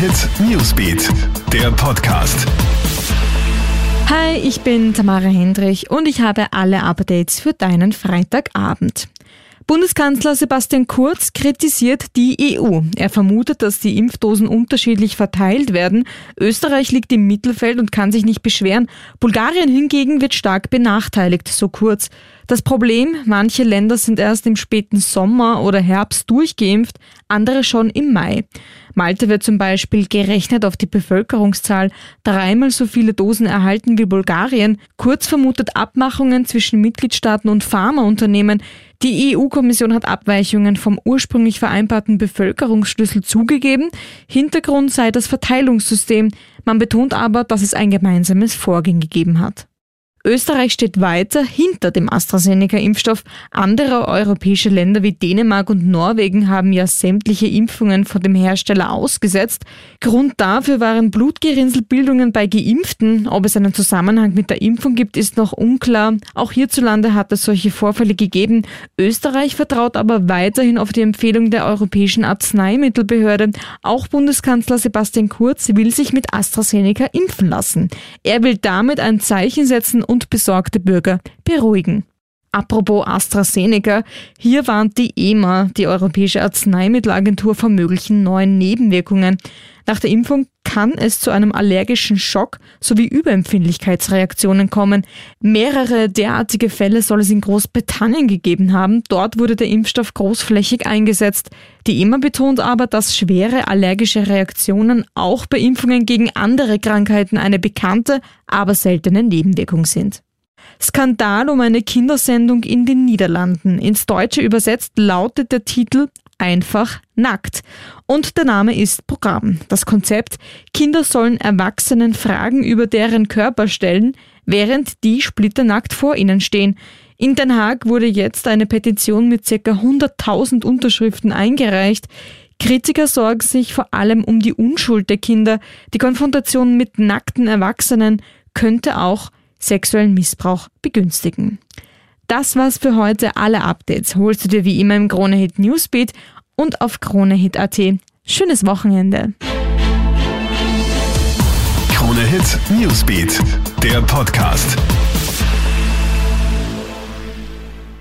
Hit Newsbeat, der Podcast. Hi, ich bin Tamara Hendrich und ich habe alle Updates für deinen Freitagabend. Bundeskanzler Sebastian Kurz kritisiert die EU. Er vermutet, dass die Impfdosen unterschiedlich verteilt werden. Österreich liegt im Mittelfeld und kann sich nicht beschweren. Bulgarien hingegen wird stark benachteiligt, so Kurz. Das Problem, manche Länder sind erst im späten Sommer oder Herbst durchgeimpft, andere schon im Mai. Malte wird zum Beispiel gerechnet auf die Bevölkerungszahl dreimal so viele Dosen erhalten wie Bulgarien. Kurz vermutet Abmachungen zwischen Mitgliedstaaten und Pharmaunternehmen. Die EU-Kommission hat Abweichungen vom ursprünglich vereinbarten Bevölkerungsschlüssel zugegeben. Hintergrund sei das Verteilungssystem. Man betont aber, dass es ein gemeinsames Vorgehen gegeben hat. Österreich steht weiter hinter dem AstraZeneca-Impfstoff. Andere europäische Länder wie Dänemark und Norwegen haben ja sämtliche Impfungen von dem Hersteller ausgesetzt. Grund dafür waren Blutgerinnselbildungen bei Geimpften. Ob es einen Zusammenhang mit der Impfung gibt, ist noch unklar. Auch hierzulande hat es solche Vorfälle gegeben. Österreich vertraut aber weiterhin auf die Empfehlung der Europäischen Arzneimittelbehörde. Auch Bundeskanzler Sebastian Kurz will sich mit AstraZeneca impfen lassen. Er will damit ein Zeichen setzen und besorgte Bürger beruhigen. Apropos AstraZeneca, hier warnt die EMA, die Europäische Arzneimittelagentur, vor möglichen neuen Nebenwirkungen. Nach der Impfung kann es zu einem allergischen Schock sowie Überempfindlichkeitsreaktionen kommen. Mehrere derartige Fälle soll es in Großbritannien gegeben haben. Dort wurde der Impfstoff großflächig eingesetzt. Die EMA betont aber, dass schwere allergische Reaktionen auch bei Impfungen gegen andere Krankheiten eine bekannte, aber seltene Nebenwirkung sind. Skandal um eine Kindersendung in den Niederlanden. Ins Deutsche übersetzt lautet der Titel einfach nackt. Und der Name ist Programm. Das Konzept, Kinder sollen Erwachsenen Fragen über deren Körper stellen, während die splitternackt vor ihnen stehen. In Den Haag wurde jetzt eine Petition mit ca. 100.000 Unterschriften eingereicht. Kritiker sorgen sich vor allem um die Unschuld der Kinder. Die Konfrontation mit nackten Erwachsenen könnte auch sexuellen Missbrauch begünstigen. Das war's für heute. Alle Updates holst du dir wie immer im Kronehit Newsbeat und auf kronehit.at. Schönes Wochenende. Kronehit Newsbeat, der Podcast.